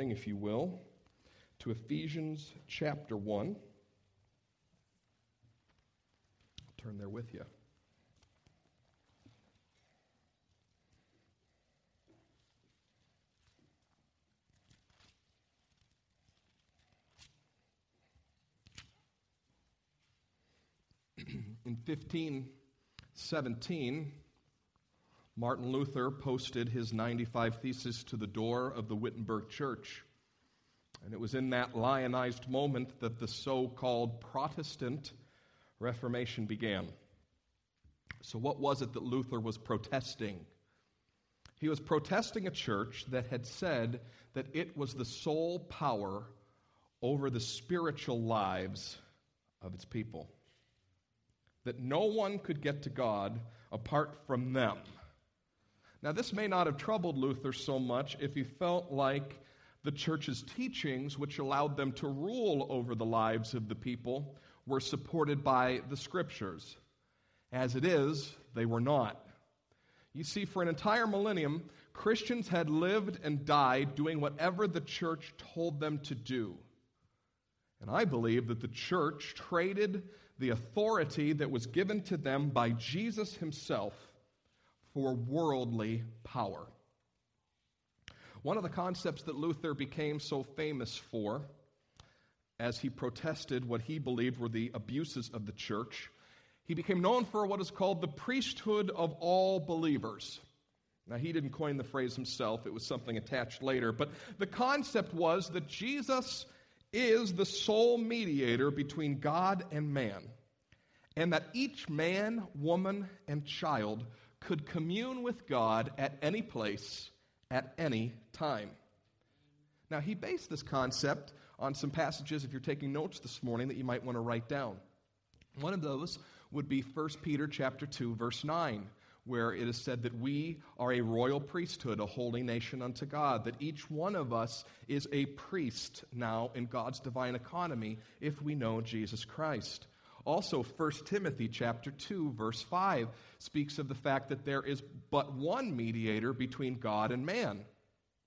if you will, to Ephesians chapter 1. I'll turn there with you. In 1517, Martin Luther posted his 95 Theses to the door of the Wittenberg Church. And it was in that lionized moment that the so called Protestant Reformation began. So, what was it that Luther was protesting? He was protesting a church that had said that it was the sole power over the spiritual lives of its people, that no one could get to God apart from them. Now, this may not have troubled Luther so much if he felt like the church's teachings, which allowed them to rule over the lives of the people, were supported by the scriptures. As it is, they were not. You see, for an entire millennium, Christians had lived and died doing whatever the church told them to do. And I believe that the church traded the authority that was given to them by Jesus himself for worldly power. One of the concepts that Luther became so famous for, as he protested what he believed were the abuses of the church, he became known for what is called the priesthood of all believers. Now, he didn't coin the phrase himself, it was something attached later, but the concept was that Jesus is the sole mediator between God and man, and that each man, woman, and child could commune with God at any place, at any time. Now, he based this concept on some passages, if you're taking notes this morning, that you might want to write down. One of those would be 1 Peter chapter 2, verse 9, where it is said that we are a royal priesthood, a holy nation unto God, that each one of us is a priest now in God's divine economy if we know Jesus Christ. Also, 1 Timothy chapter 2 verse 5 speaks of the fact that there is but one mediator between God and man,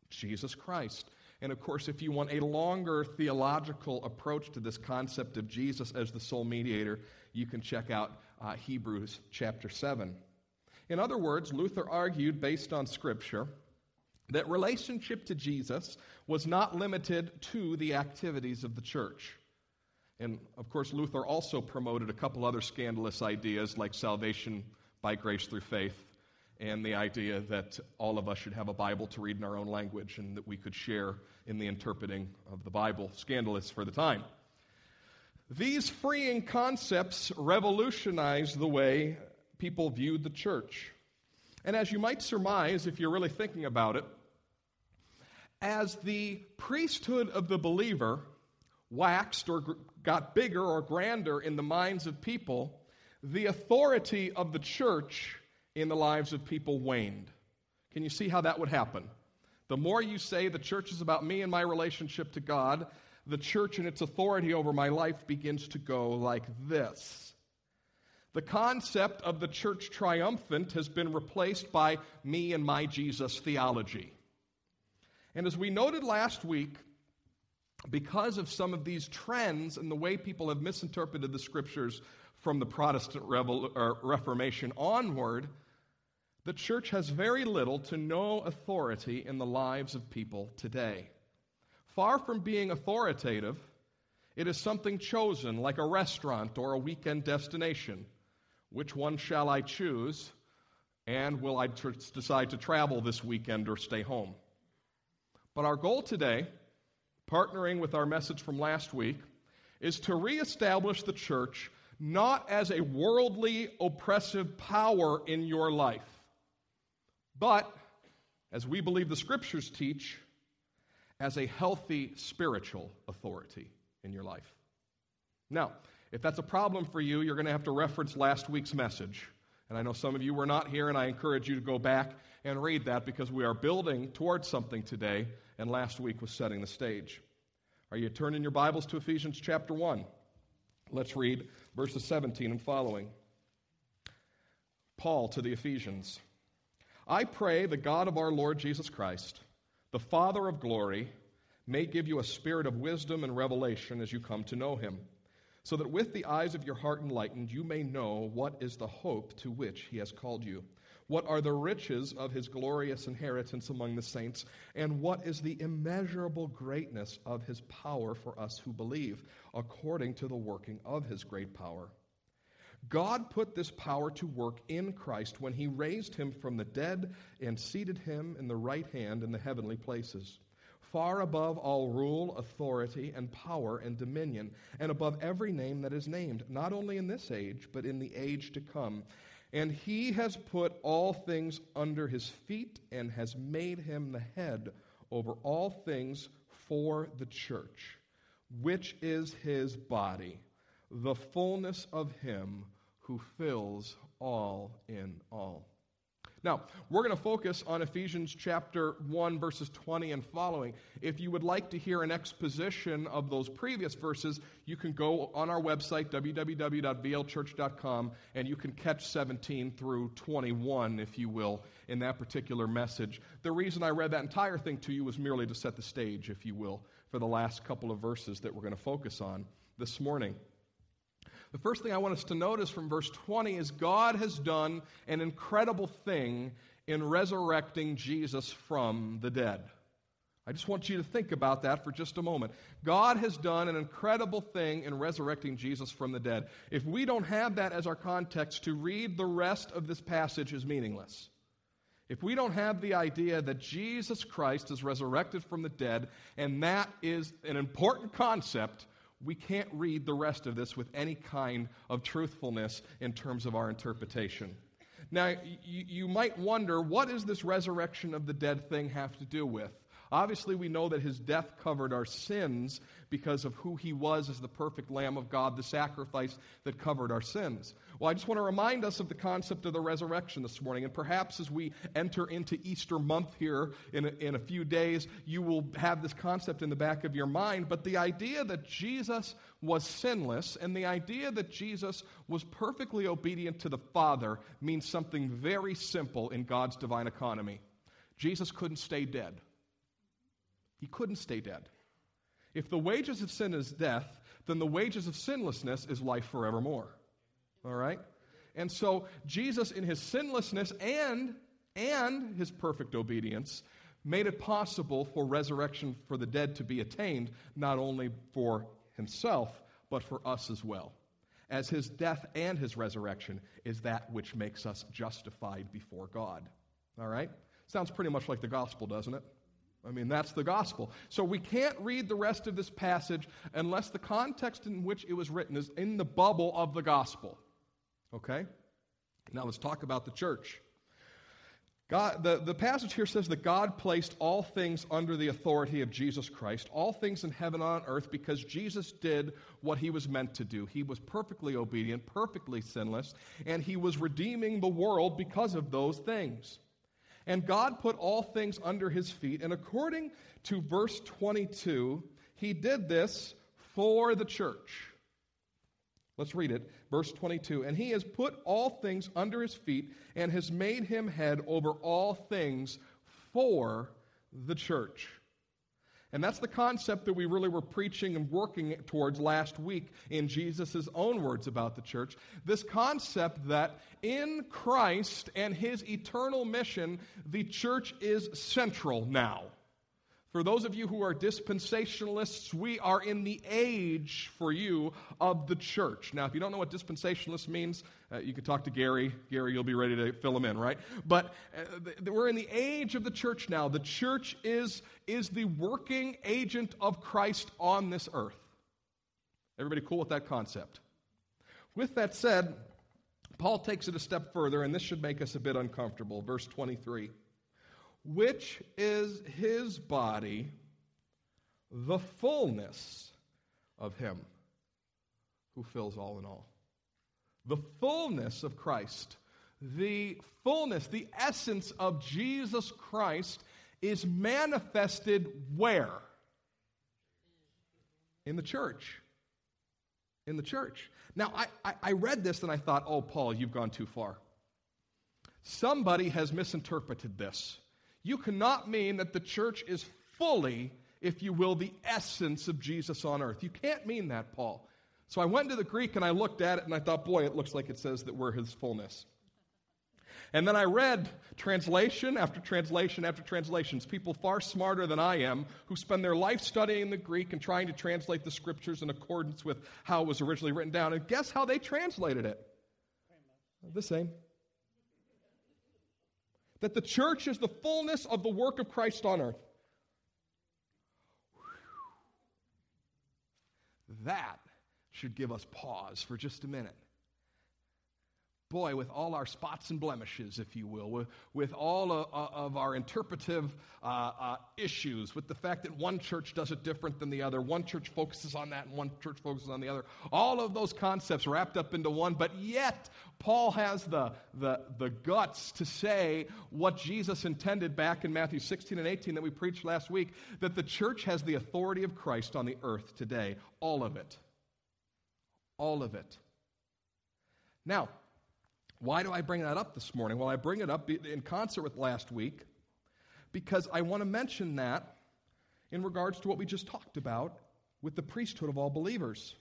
Jesus Christ. And of course, if you want a longer theological approach to this concept of Jesus as the sole mediator, you can check out uh, Hebrews chapter 7. In other words, Luther argued, based on Scripture, that relationship to Jesus was not limited to the activities of the church. And of course, Luther also promoted a couple other scandalous ideas like salvation by grace through faith and the idea that all of us should have a Bible to read in our own language and that we could share in the interpreting of the Bible. Scandalous for the time. These freeing concepts revolutionized the way people viewed the church. And as you might surmise, if you're really thinking about it, as the priesthood of the believer waxed or got bigger or grander in the minds of people, the authority of the church in the lives of people waned. Can you see how that would happen? The more you say the church is about me and my relationship to God, the church and its authority over my life begins to go like this. The concept of the church triumphant has been replaced by me and my Jesus theology. And as we noted last week, because of some of these trends and the way people have misinterpreted the scriptures from the Protestant Reformation onward, the church has very little to no authority in the lives of people today. Far from being authoritative, it is something chosen like a restaurant or a weekend destination. Which one shall I choose? And will I tr- decide to travel this weekend or stay home? But our goal today partnering with our message from last week, is to reestablish the church not as a worldly oppressive power in your life, but, as we believe the scriptures teach, as a healthy spiritual authority in your life. Now, if that's a problem for you, you're going to have to reference last week's message. And I know some of you were not here, and I encourage you to go back and read that because we are building towards something today and last week was setting the stage. Are you turning your Bibles to Ephesians chapter 1? Let's read verses 17 and following. Paul to the Ephesians I pray the God of our Lord Jesus Christ, the Father of glory, may give you a spirit of wisdom and revelation as you come to know him, so that with the eyes of your heart enlightened, you may know what is the hope to which he has called you. What are the riches of his glorious inheritance among the saints? And what is the immeasurable greatness of his power for us who believe, according to the working of his great power? God put this power to work in Christ when he raised him from the dead and seated him in the right hand in the heavenly places far above all rule, authority, and power and dominion, and above every name that is named, not only in this age, but in the age to come. And he has put all things under his feet and has made him the head over all things for the church, which is his body, the fullness of him who fills all in all. Now, we're going to focus on Ephesians chapter 1, verses 20 and following. If you would like to hear an exposition of those previous verses, you can go on our website, www.vlchurch.com, and you can catch 17 through 21, if you will, in that particular message. The reason I read that entire thing to you was merely to set the stage, if you will, for the last couple of verses that we're going to focus on this morning. The first thing I want us to notice from verse 20 is God has done an incredible thing in resurrecting Jesus from the dead. I just want you to think about that for just a moment. God has done an incredible thing in resurrecting Jesus from the dead. If we don't have that as our context, to read the rest of this passage is meaningless. If we don't have the idea that Jesus Christ is resurrected from the dead, and that is an important concept, we can't read the rest of this with any kind of truthfulness in terms of our interpretation. Now, you, you might wonder what does this resurrection of the dead thing have to do with? Obviously, we know that his death covered our sins because of who he was as the perfect Lamb of God, the sacrifice that covered our sins. Well, I just want to remind us of the concept of the resurrection this morning. And perhaps as we enter into Easter month here in a, in a few days, you will have this concept in the back of your mind. But the idea that Jesus was sinless and the idea that Jesus was perfectly obedient to the Father means something very simple in God's divine economy. Jesus couldn't stay dead. He couldn't stay dead. If the wages of sin is death, then the wages of sinlessness is life forevermore. All right? And so Jesus in his sinlessness and and his perfect obedience made it possible for resurrection for the dead to be attained not only for himself but for us as well. As his death and his resurrection is that which makes us justified before God. All right? Sounds pretty much like the gospel, doesn't it? I mean, that's the gospel. So we can't read the rest of this passage unless the context in which it was written is in the bubble of the gospel. Okay? Now let's talk about the church. God, the, the passage here says that God placed all things under the authority of Jesus Christ, all things in heaven and on earth, because Jesus did what he was meant to do. He was perfectly obedient, perfectly sinless, and he was redeeming the world because of those things. And God put all things under his feet. And according to verse 22, he did this for the church. Let's read it. Verse 22. And he has put all things under his feet and has made him head over all things for the church. And that's the concept that we really were preaching and working towards last week in Jesus' own words about the church. This concept that in Christ and his eternal mission, the church is central now. For those of you who are dispensationalists, we are in the age for you of the church. Now, if you don't know what dispensationalist means, uh, you can talk to Gary. Gary, you'll be ready to fill them in, right? But uh, th- we're in the age of the church now. The church is, is the working agent of Christ on this earth. Everybody cool with that concept? With that said, Paul takes it a step further, and this should make us a bit uncomfortable. Verse 23 which is his body, the fullness of him who fills all in all. The fullness of Christ, the fullness, the essence of Jesus Christ is manifested where? In the church. In the church. Now, I, I, I read this and I thought, oh, Paul, you've gone too far. Somebody has misinterpreted this. You cannot mean that the church is fully if you will, the essence of Jesus on earth. You can't mean that, Paul. So I went to the Greek and I looked at it and I thought, boy, it looks like it says that we're his fullness. And then I read translation after translation after translations, people far smarter than I am who spend their life studying the Greek and trying to translate the scriptures in accordance with how it was originally written down. And guess how they translated it? The same. That the church is the fullness of the work of Christ on earth. That should give us pause for just a minute boy, with all our spots and blemishes, if you will, with, with all of, of our interpretive uh, uh, issues, with the fact that one church does it different than the other, one church focuses on that and one church focuses on the other, all of those concepts wrapped up into one, but yet Paul has the, the, the guts to say what Jesus intended back in Matthew 16 and 18 that we preached last week that the church has the authority of Christ on the earth today. All of it. All of it. Now, why do I bring that up this morning? Well, I bring it up in concert with last week because I want to mention that in regards to what we just talked about with the priesthood of all believers.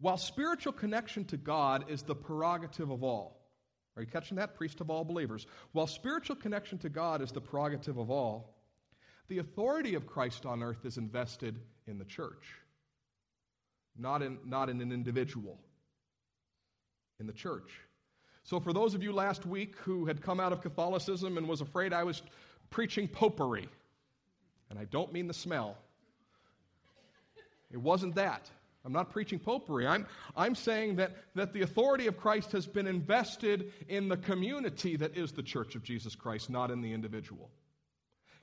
While spiritual connection to God is the prerogative of all, are you catching that? Priest of all believers. While spiritual connection to God is the prerogative of all, the authority of Christ on earth is invested in the church, not in, not in an individual in the church. So, for those of you last week who had come out of Catholicism and was afraid I was preaching popery, and I don't mean the smell, it wasn't that. I'm not preaching popery. I'm, I'm saying that, that the authority of Christ has been invested in the community that is the church of Jesus Christ, not in the individual.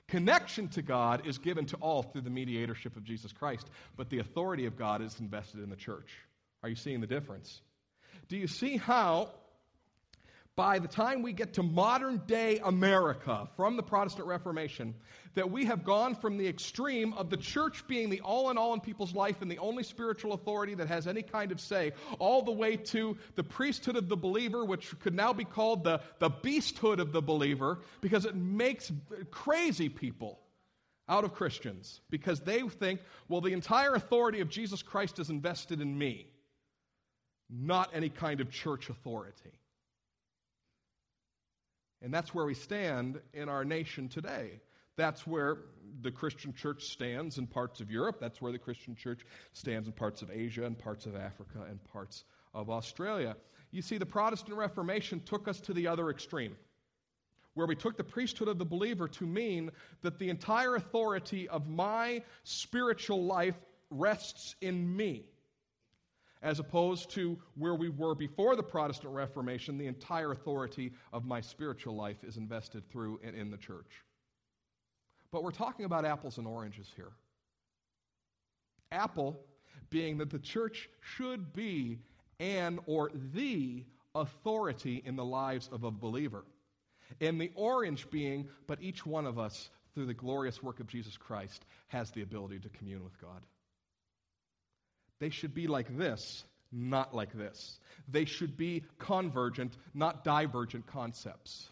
Connection to God is given to all through the mediatorship of Jesus Christ, but the authority of God is invested in the church. Are you seeing the difference? Do you see how, by the time we get to modern day America from the Protestant Reformation, that we have gone from the extreme of the church being the all in all in people's life and the only spiritual authority that has any kind of say, all the way to the priesthood of the believer, which could now be called the, the beasthood of the believer, because it makes crazy people out of Christians because they think, well, the entire authority of Jesus Christ is invested in me not any kind of church authority. And that's where we stand in our nation today. That's where the Christian church stands in parts of Europe. That's where the Christian church stands in parts of Asia and parts of Africa and parts of Australia. You see, the Protestant Reformation took us to the other extreme, where we took the priesthood of the believer to mean that the entire authority of my spiritual life rests in me as opposed to where we were before the Protestant Reformation, the entire authority of my spiritual life is invested through and in the church. But we're talking about apples and oranges here. Apple being that the church should be an or the authority in the lives of a believer. And the orange being, but each one of us, through the glorious work of Jesus Christ, has the ability to commune with God. They should be like this, not like this. They should be convergent, not divergent concepts.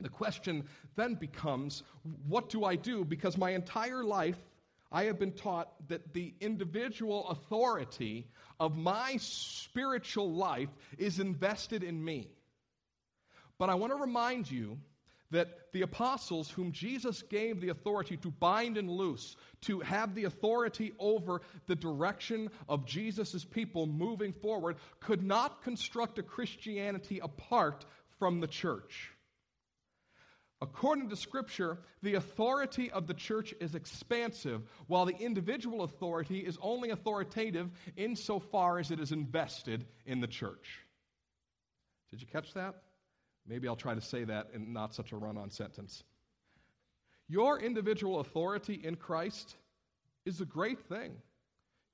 The question then becomes what do I do? Because my entire life, I have been taught that the individual authority of my spiritual life is invested in me. But I want to remind you that the apostles, whom Jesus gave the authority to bind and loose, to have the authority over the direction of Jesus' people moving forward, could not construct a Christianity apart from the church. According to Scripture, the authority of the church is expansive, while the individual authority is only authoritative insofar as it is invested in the church. Did you catch that? Maybe I'll try to say that in not such a run on sentence. Your individual authority in Christ is a great thing.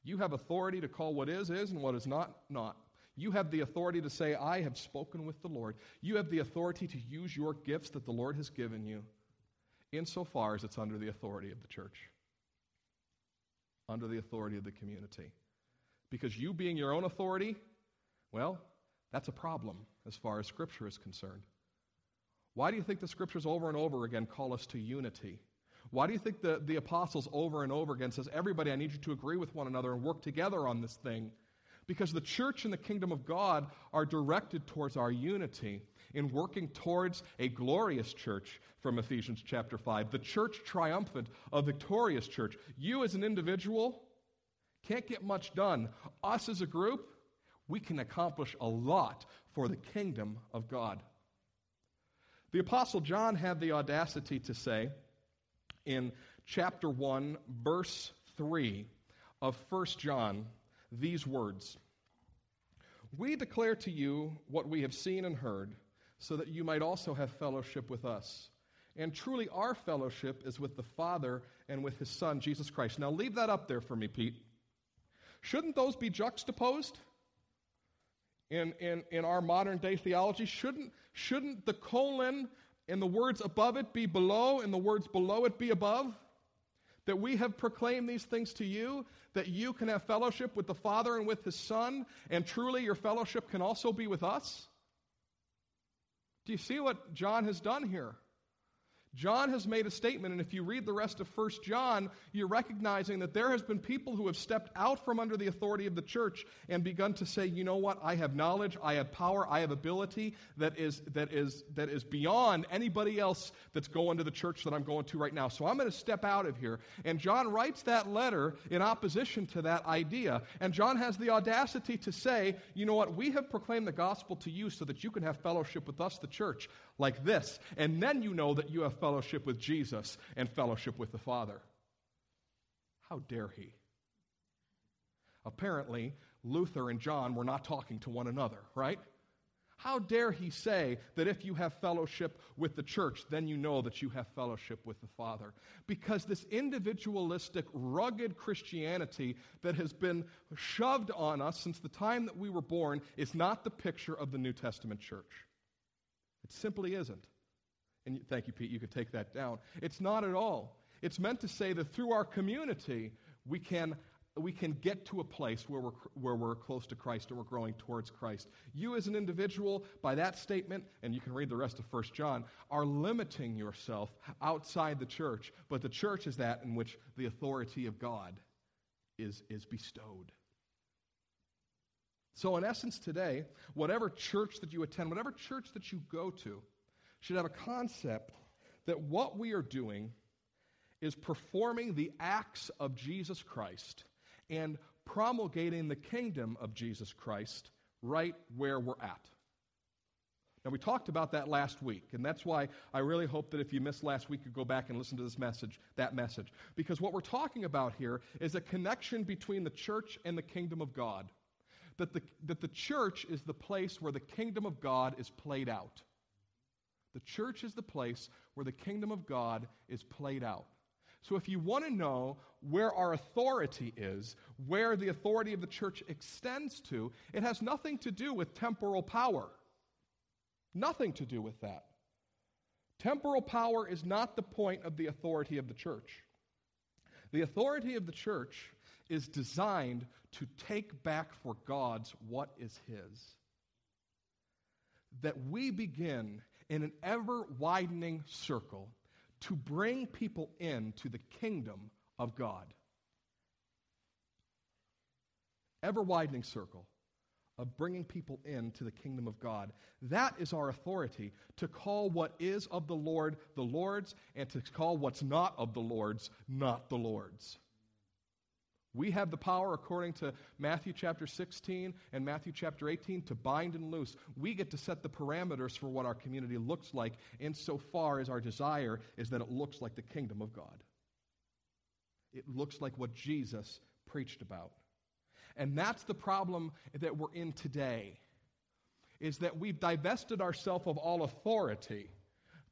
You have authority to call what is, is, and what is not, not. You have the authority to say, I have spoken with the Lord. You have the authority to use your gifts that the Lord has given you, insofar as it's under the authority of the church, under the authority of the community. Because you being your own authority, well, that's a problem as far as Scripture is concerned. Why do you think the Scriptures over and over again call us to unity? Why do you think the, the apostles over and over again says, everybody, I need you to agree with one another and work together on this thing? Because the church and the kingdom of God are directed towards our unity in working towards a glorious church from Ephesians chapter 5, the church triumphant, a victorious church. You as an individual can't get much done. Us as a group, we can accomplish a lot for the kingdom of God. The Apostle John had the audacity to say in chapter 1, verse 3 of 1 John these words We declare to you what we have seen and heard, so that you might also have fellowship with us. And truly, our fellowship is with the Father and with His Son, Jesus Christ. Now, leave that up there for me, Pete. Shouldn't those be juxtaposed? In, in, in our modern day theology? Shouldn't, shouldn't the colon and the words above it be below and the words below it be above? That we have proclaimed these things to you, that you can have fellowship with the Father and with His Son, and truly your fellowship can also be with us? Do you see what John has done here? John has made a statement, and if you read the rest of 1 John, you're recognizing that there has been people who have stepped out from under the authority of the church and begun to say, you know what, I have knowledge, I have power, I have ability that is, that is, that is beyond anybody else that's going to the church that I'm going to right now. So I'm going to step out of here. And John writes that letter in opposition to that idea. And John has the audacity to say, you know what, we have proclaimed the gospel to you so that you can have fellowship with us, the church like this. And then you know that you have fellowship with Jesus and fellowship with the Father. How dare he? Apparently, Luther and John were not talking to one another, right? How dare he say that if you have fellowship with the church, then you know that you have fellowship with the Father? Because this individualistic, rugged Christianity that has been shoved on us since the time that we were born is not the picture of the New Testament church. It simply isn't. And thank you, Pete, you could take that down. It's not at all. It's meant to say that through our community, we can, we can get to a place where we're, where we're close to Christ and we're growing towards Christ. You, as an individual, by that statement, and you can read the rest of 1 John, are limiting yourself outside the church. But the church is that in which the authority of God is, is bestowed. So, in essence, today, whatever church that you attend, whatever church that you go to, should have a concept that what we are doing is performing the acts of Jesus Christ and promulgating the kingdom of Jesus Christ right where we're at. Now, we talked about that last week, and that's why I really hope that if you missed last week, you go back and listen to this message, that message. Because what we're talking about here is a connection between the church and the kingdom of God that the, that the church is the place where the kingdom of God is played out. The church is the place where the kingdom of God is played out. So, if you want to know where our authority is, where the authority of the church extends to, it has nothing to do with temporal power. Nothing to do with that. Temporal power is not the point of the authority of the church. The authority of the church is designed to take back for God's what is His. That we begin in an ever widening circle to bring people into the kingdom of God. Ever widening circle of bringing people into the kingdom of God. That is our authority to call what is of the Lord the Lord's and to call what's not of the Lord's not the Lord's. We have the power, according to Matthew chapter 16 and Matthew chapter 18, to bind and loose. We get to set the parameters for what our community looks like, insofar as our desire is that it looks like the kingdom of God. It looks like what Jesus preached about. And that's the problem that we're in today, is that we've divested ourselves of all authority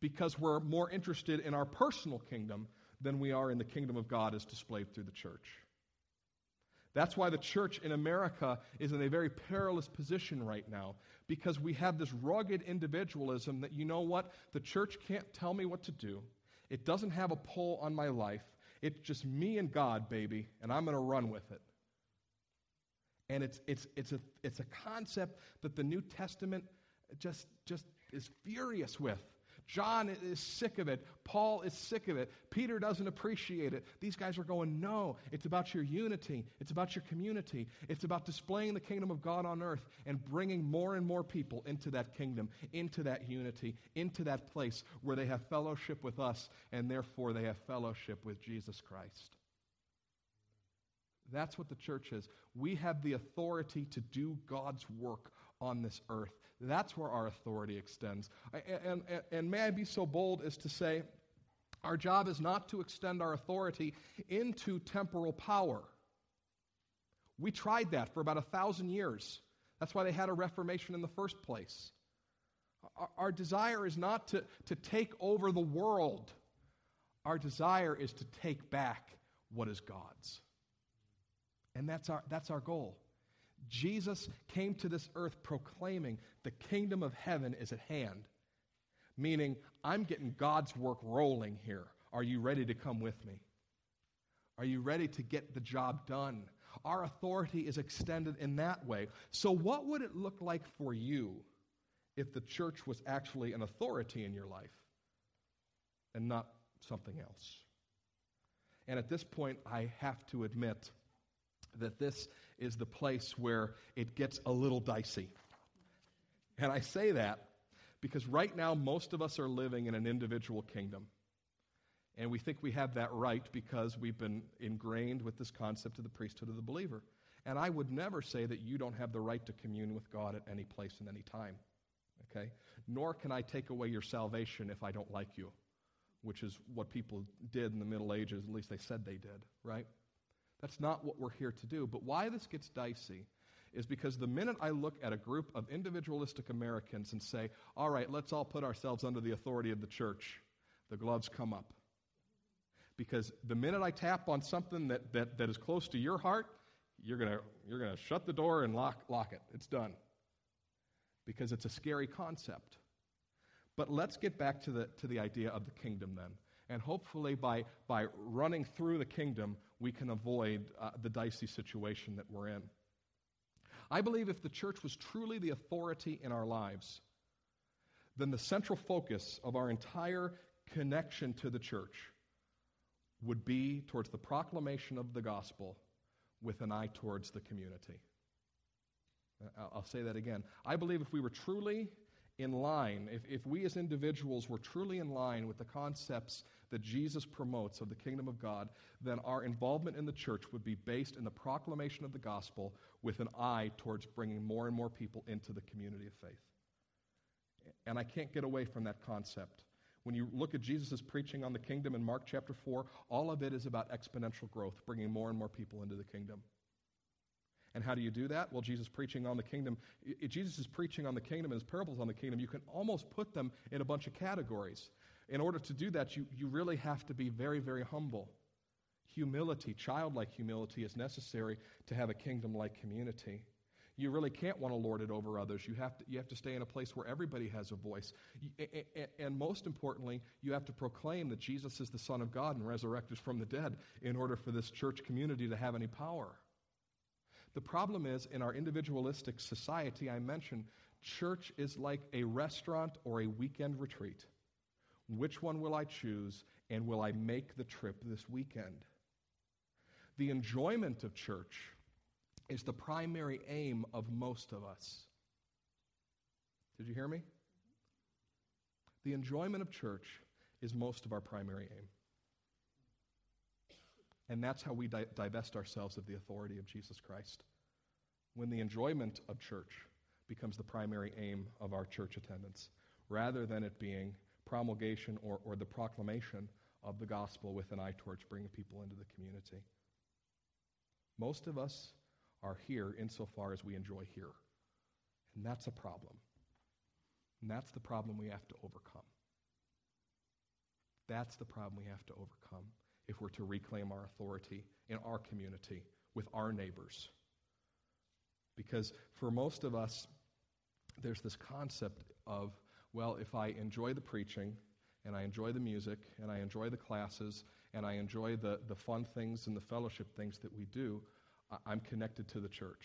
because we're more interested in our personal kingdom than we are in the kingdom of God as displayed through the church. That's why the church in America is in a very perilous position right now because we have this rugged individualism that, you know what, the church can't tell me what to do. It doesn't have a pull on my life. It's just me and God, baby, and I'm going to run with it. And it's, it's, it's, a, it's a concept that the New Testament just, just is furious with John is sick of it. Paul is sick of it. Peter doesn't appreciate it. These guys are going, no, it's about your unity. It's about your community. It's about displaying the kingdom of God on earth and bringing more and more people into that kingdom, into that unity, into that place where they have fellowship with us and therefore they have fellowship with Jesus Christ. That's what the church is. We have the authority to do God's work on this earth. That's where our authority extends. And, and, and may I be so bold as to say, our job is not to extend our authority into temporal power. We tried that for about a thousand years. That's why they had a Reformation in the first place. Our, our desire is not to, to take over the world, our desire is to take back what is God's. And that's our, that's our goal. Jesus came to this earth proclaiming the kingdom of heaven is at hand, meaning, I'm getting God's work rolling here. Are you ready to come with me? Are you ready to get the job done? Our authority is extended in that way. So, what would it look like for you if the church was actually an authority in your life and not something else? And at this point, I have to admit that this is the place where it gets a little dicey. And I say that because right now, most of us are living in an individual kingdom. And we think we have that right because we've been ingrained with this concept of the priesthood of the believer. And I would never say that you don't have the right to commune with God at any place and any time. Okay? Nor can I take away your salvation if I don't like you, which is what people did in the Middle Ages, at least they said they did, right? That's not what we're here to do. But why this gets dicey is because the minute I look at a group of individualistic Americans and say, all right, let's all put ourselves under the authority of the church, the gloves come up. Because the minute I tap on something that, that, that is close to your heart, you're going you're gonna shut the door and lock, lock it. It's done. Because it's a scary concept. But let's get back to the, to the idea of the kingdom then. And hopefully, by, by running through the kingdom, we can avoid uh, the dicey situation that we're in. I believe if the church was truly the authority in our lives, then the central focus of our entire connection to the church would be towards the proclamation of the gospel with an eye towards the community. I'll say that again. I believe if we were truly in line, if, if we as individuals were truly in line with the concepts that Jesus promotes of the kingdom of God, then our involvement in the church would be based in the proclamation of the gospel with an eye towards bringing more and more people into the community of faith. And I can't get away from that concept. When you look at Jesus' preaching on the kingdom in Mark chapter 4, all of it is about exponential growth, bringing more and more people into the kingdom. And how do you do that? Well, Jesus preaching on the kingdom. Jesus is preaching on the kingdom and his parables on the kingdom. You can almost put them in a bunch of categories. In order to do that, you, you really have to be very, very humble. Humility, childlike humility, is necessary to have a kingdom like community. You really can't want to lord it over others. You have to, you have to stay in a place where everybody has a voice. And most importantly, you have to proclaim that Jesus is the Son of God and resurrected from the dead in order for this church community to have any power. The problem is, in our individualistic society, I mentioned, church is like a restaurant or a weekend retreat. Which one will I choose, and will I make the trip this weekend? The enjoyment of church is the primary aim of most of us. Did you hear me? The enjoyment of church is most of our primary aim. And that's how we di- divest ourselves of the authority of Jesus Christ. When the enjoyment of church becomes the primary aim of our church attendance, rather than it being promulgation or, or the proclamation of the gospel with an eye towards bringing people into the community. Most of us are here insofar as we enjoy here. And that's a problem. And that's the problem we have to overcome. That's the problem we have to overcome if we're to reclaim our authority in our community with our neighbors. Because for most of us, there's this concept of, well, if I enjoy the preaching and I enjoy the music and I enjoy the classes and I enjoy the, the fun things and the fellowship things that we do, I'm connected to the church.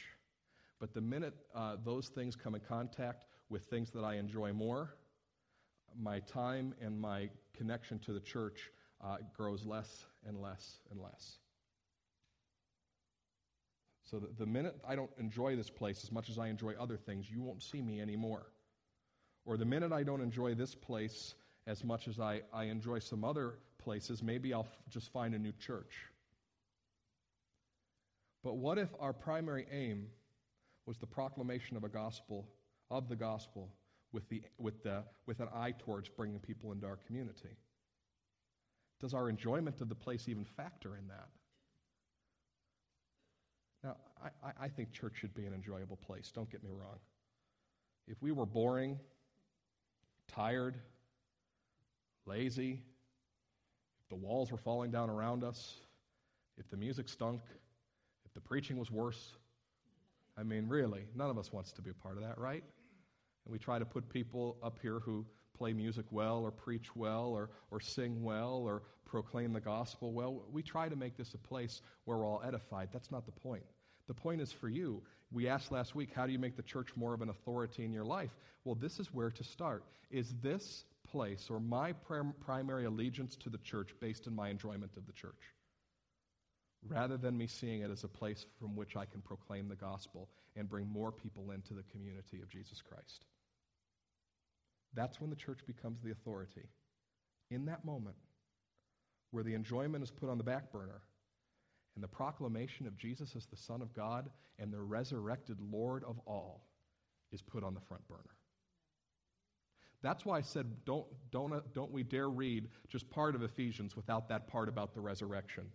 But the minute uh, those things come in contact with things that I enjoy more, my time and my connection to the church uh, grows less and less and less. So the, minute I don't enjoy this place as much as I enjoy other things, you won't see me anymore. Or the minute I don't enjoy this place as much as I, I enjoy some other places, maybe I'll f- just find a new church. But what if our primary aim was the proclamation of a gospel, of the gospel, with, the, with, the, with an eye towards bringing people into our community? Does our enjoyment of the place even factor in that? Now, I, I think church should be an enjoyable place, don't get me wrong. If we were boring, tired, lazy, if the walls were falling down around us, if the music stunk, if the preaching was worse, I mean, really, none of us wants to be a part of that, right? And we try to put people up here who play music well or preach well or, or sing well or proclaim the gospel well. We try to make this a place where we're all edified. That's not the point. The point is for you. We asked last week, how do you make the church more of an authority in your life? Well, this is where to start. Is this place or my prim- primary allegiance to the church based on my enjoyment of the church? Rather than me seeing it as a place from which I can proclaim the gospel and bring more people into the community of Jesus Christ. That's when the church becomes the authority. In that moment, where the enjoyment is put on the back burner and the proclamation of Jesus as the Son of God and the resurrected Lord of all is put on the front burner. That's why I said, don't, don't, don't we dare read just part of Ephesians without that part about the resurrection.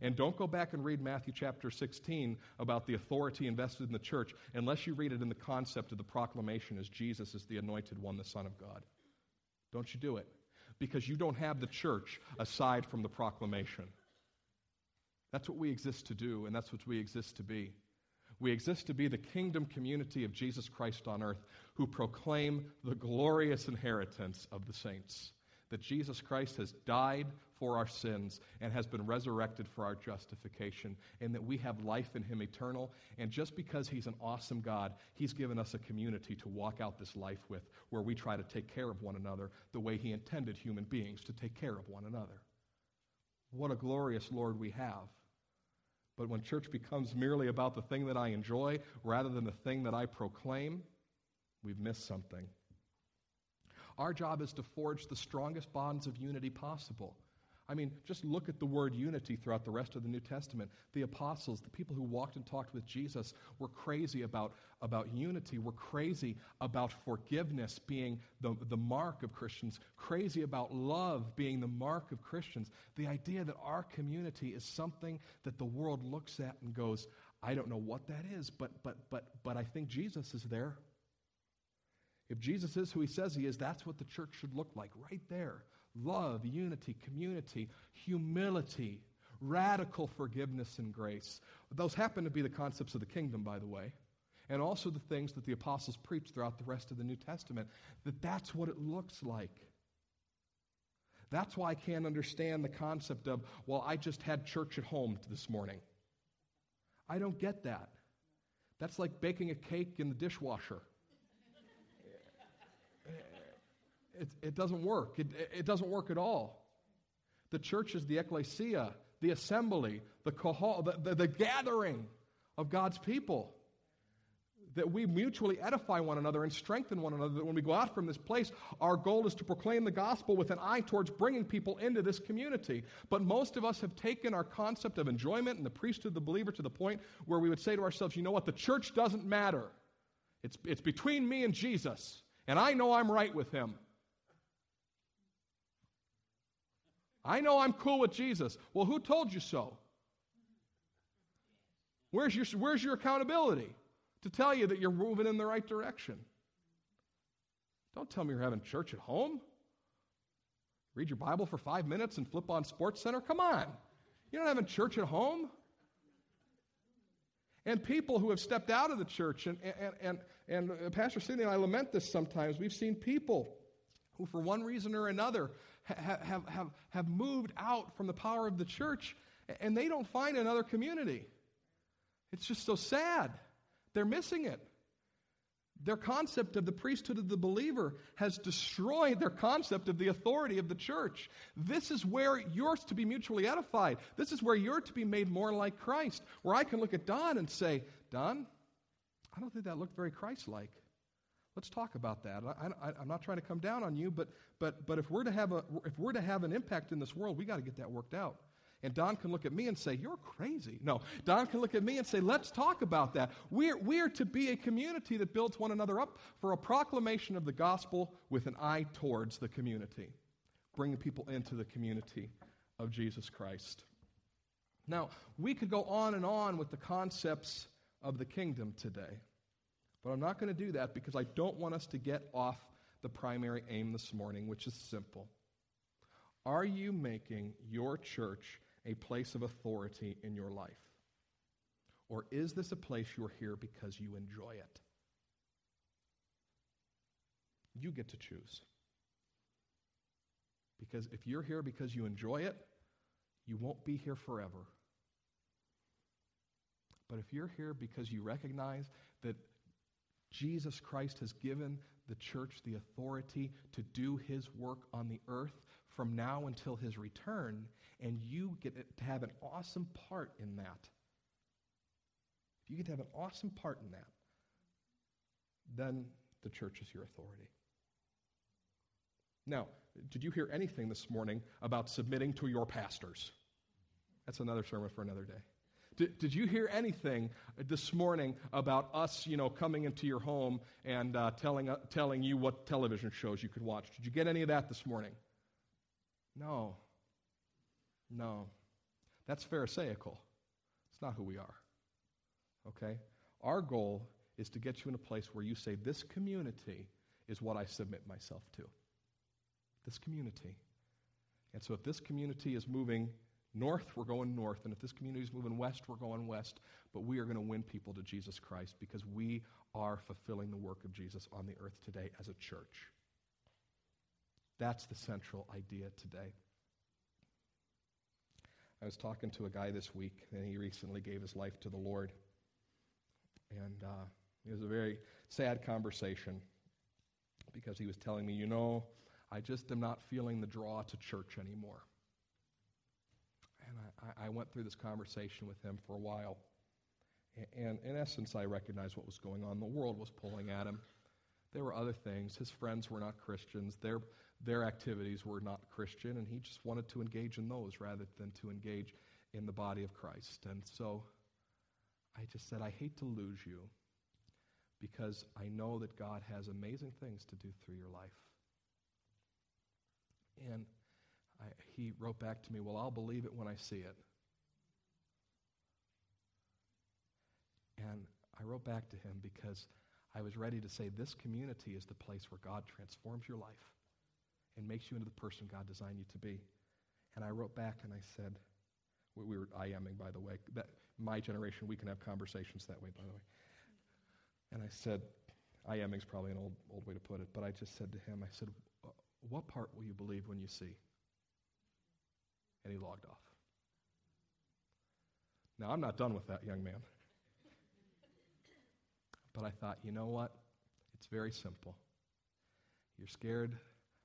And don't go back and read Matthew chapter 16 about the authority invested in the church unless you read it in the concept of the proclamation as Jesus is the anointed one, the Son of God. Don't you do it. Because you don't have the church aside from the proclamation. That's what we exist to do, and that's what we exist to be. We exist to be the kingdom community of Jesus Christ on earth who proclaim the glorious inheritance of the saints that Jesus Christ has died for our sins and has been resurrected for our justification, and that we have life in Him eternal. And just because He's an awesome God, He's given us a community to walk out this life with, where we try to take care of one another the way He intended human beings to take care of one another. What a glorious Lord we have. But when church becomes merely about the thing that I enjoy rather than the thing that I proclaim, we've missed something. Our job is to forge the strongest bonds of unity possible. I mean, just look at the word unity throughout the rest of the New Testament. The apostles, the people who walked and talked with Jesus, were crazy about, about unity, were crazy about forgiveness being the, the mark of Christians, crazy about love being the mark of Christians. The idea that our community is something that the world looks at and goes, I don't know what that is, but, but, but, but I think Jesus is there. If Jesus is who he says he is, that's what the church should look like, right there. Love, unity, community, humility, radical forgiveness and grace. Those happen to be the concepts of the kingdom, by the way, and also the things that the apostles preached throughout the rest of the New Testament, that that's what it looks like. That's why I can't understand the concept of, well, I just had church at home this morning. I don't get that. That's like baking a cake in the dishwasher. It, it doesn't work. It, it doesn't work at all. The church is the ecclesia, the assembly, the, kohol, the, the, the gathering of God's people. That we mutually edify one another and strengthen one another. That when we go out from this place, our goal is to proclaim the gospel with an eye towards bringing people into this community. But most of us have taken our concept of enjoyment and the priesthood of the believer to the point where we would say to ourselves, you know what, the church doesn't matter. It's, it's between me and Jesus, and I know I'm right with him. I know I'm cool with Jesus. Well, who told you so? Where's your, where's your accountability to tell you that you're moving in the right direction? Don't tell me you're having church at home. Read your Bible for five minutes and flip on Sports Center. Come on. You're not having church at home. And people who have stepped out of the church, and, and, and, and uh, Pastor Sidney and I lament this sometimes. We've seen people who, for one reason or another, have, have, have moved out from the power of the church and they don't find another community. It's just so sad. They're missing it. Their concept of the priesthood of the believer has destroyed their concept of the authority of the church. This is where you're to be mutually edified. This is where you're to be made more like Christ. Where I can look at Don and say, Don, I don't think that looked very Christ like. Let's talk about that. I, am not trying to come down on you, but, but, but if, we're to have a, if we're to have an impact in this world, we got to get that worked out. And Don can look at me and say, You're crazy. No, Don can look at me and say, Let's talk about that. We're, we're to be a community that builds one another up for a proclamation of the gospel with an eye towards the community, bringing people into the community of Jesus Christ. Now, we could go on and on with the concepts of the kingdom today, but I'm not going to do that because I don't want us to get off the primary aim this morning, which is simple. Are you making your church a place of authority in your life? Or is this a place you're here because you enjoy it? You get to choose. Because if you're here because you enjoy it, you won't be here forever. But if you're here because you recognize that Jesus Christ has given the church the authority to do his work on the earth from now until his return, and you get to have an awesome part in that. If you get to have an awesome part in that, then the church is your authority. Now, did you hear anything this morning about submitting to your pastors? That's another sermon for another day. Did, did you hear anything this morning about us, you know, coming into your home and uh, telling, uh, telling you what television shows you could watch? Did you get any of that this morning? No. No. That's Pharisaical. It's not who we are. Okay? Our goal is to get you in a place where you say, This community is what I submit myself to. This community. And so if this community is moving north, we're going north. And if this community is moving west, we're going west. But we are going to win people to Jesus Christ because we are fulfilling the work of Jesus on the earth today as a church. That's the central idea today. I was talking to a guy this week, and he recently gave his life to the Lord. And uh, it was a very sad conversation because he was telling me, you know, I just am not feeling the draw to church anymore. I, I went through this conversation with him for a while. And in essence, I recognized what was going on. The world was pulling at him. There were other things. His friends were not Christians. Their, their activities were not Christian, and he just wanted to engage in those rather than to engage in the body of Christ. And so I just said, I hate to lose you because I know that God has amazing things to do through your life. And I, he wrote back to me, Well, I'll believe it when I see it. And I wrote back to him because I was ready to say, This community is the place where God transforms your life and makes you into the person God designed you to be. And I wrote back and I said, we, we were IMing, by the way. That, my generation, we can have conversations that way, by the way. And I said, IMing is probably an old, old way to put it, but I just said to him, I said, What part will you believe when you see? And he logged off. Now, I'm not done with that young man. But I thought, you know what? It's very simple. You're scared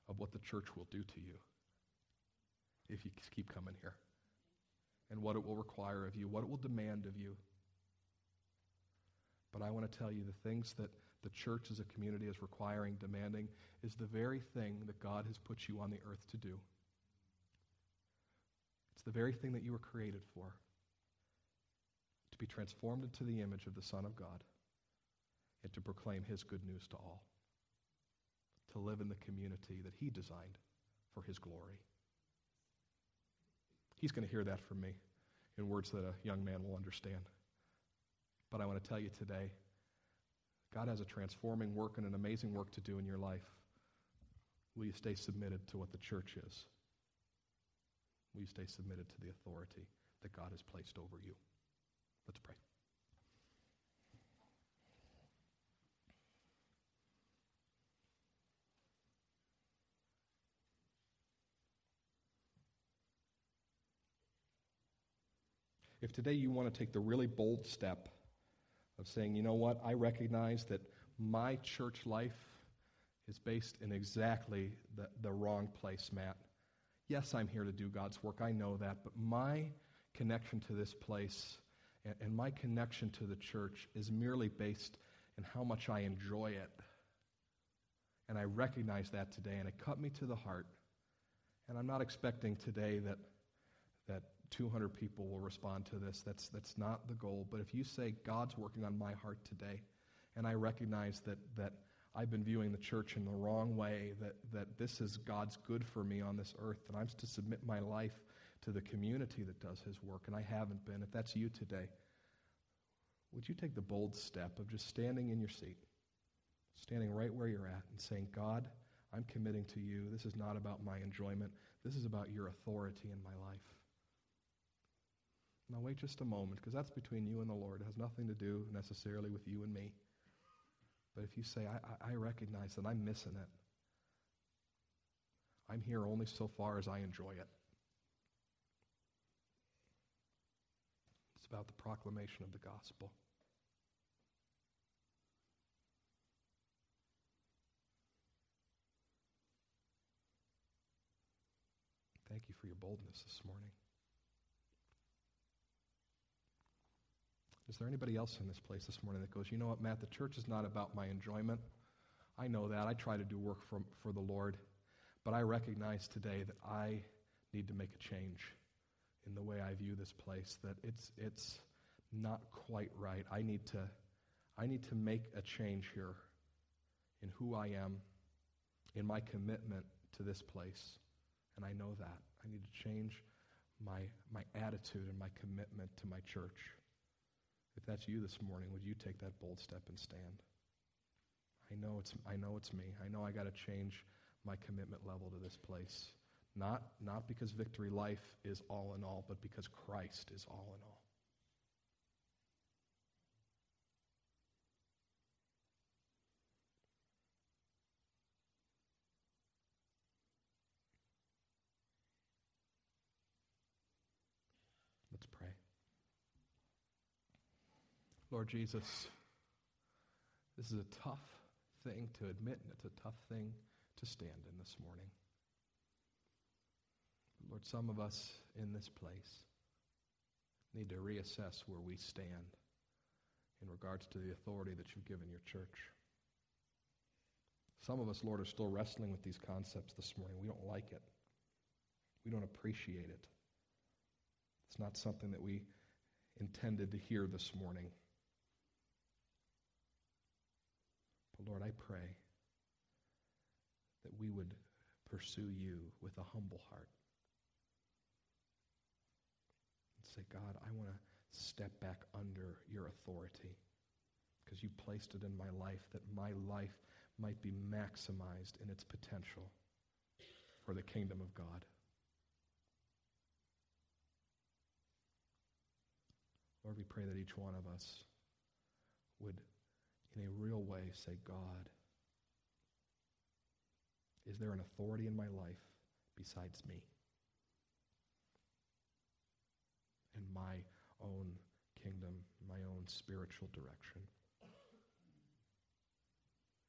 of what the church will do to you if you keep coming here, and what it will require of you, what it will demand of you. But I want to tell you the things that the church as a community is requiring, demanding, is the very thing that God has put you on the earth to do. The very thing that you were created for to be transformed into the image of the Son of God and to proclaim his good news to all, to live in the community that he designed for his glory. He's going to hear that from me in words that a young man will understand. But I want to tell you today God has a transforming work and an amazing work to do in your life. Will you stay submitted to what the church is? Will you stay submitted to the authority that God has placed over you? Let's pray. If today you want to take the really bold step of saying, you know what, I recognize that my church life is based in exactly the, the wrong place, Matt. Yes, I'm here to do God's work. I know that. But my connection to this place and, my connection to the church is merely based in how much I enjoy it. And I recognize that today, and it cut me to the heart. And I'm not expecting today that, that 200 people will respond to this. That's, that's not the goal. But if you say, God's working on my heart today, and I recognize that, that I've been viewing the church in the wrong way, that, that this is God's good for me on this earth, that I'm to submit my life to the community that does his work, and I haven't been. If that's you today, would you take the bold step of just standing in your seat, standing right where you're at, and saying, God, I'm committing to you. This is not about my enjoyment, this is about your authority in my life. Now, wait just a moment, because that's between you and the Lord. It has nothing to do necessarily with you and me. But if you say, I, I recognize that I'm missing it, I'm here only so far as I enjoy it. It's about the proclamation of the gospel. Thank you for your boldness this morning. Is there anybody else in this place this morning that goes, you know what, Matt, the church is not about my enjoyment. I know that. I try to do work for, for the Lord. But I recognize today that I need to make a change in the way I view this place, that it's, it's not quite right. I need, to, I need to make a change here in who I am, in my commitment to this place. And I know that. I need to change my, my attitude and my commitment to my church. If that's you this morning, would you take that bold step and stand? I know it's, I know it's me. I know I got to change my commitment level to this place. Not, not because victory life is all in all, but because Christ is all in all. Lord Jesus, this is a tough thing to admit, and it's a tough thing to stand in this morning. Lord, some of us in this place need to reassess where we stand in regards to the authority that you've given your church. Some of us, Lord, are still wrestling with these concepts this morning. We don't like it. We don't appreciate it. It's not something that we intended to hear this morning. But Lord, I pray that we would pursue you with a humble heart. And say, God, I want to step back under your authority because you placed it in my life that my life might be maximized in its potential for the kingdom of God. Lord, we pray that each one of us would in a real way say, God, is there an authority in my life besides me? In my own kingdom, my own spiritual direction.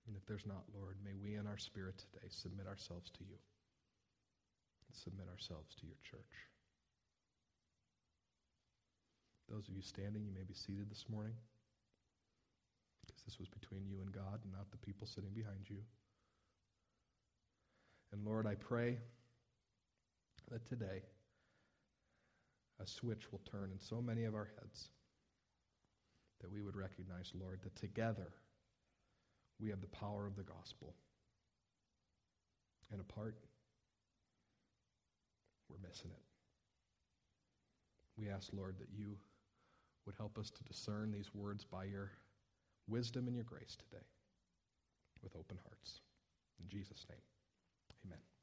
And if there's not, Lord, may we in our spirit today submit ourselves to you and submit ourselves to your church. Those of you standing, you may be seated this morning this was between you and God and not the people sitting behind you. And Lord, I pray that today a switch will turn in so many of our heads that we would recognize, Lord, that together we have the power of the gospel. And apart, we're missing it. We ask, Lord, that you would help us to discern these words by your wisdom and your grace today with open hearts. In Jesus' name, amen.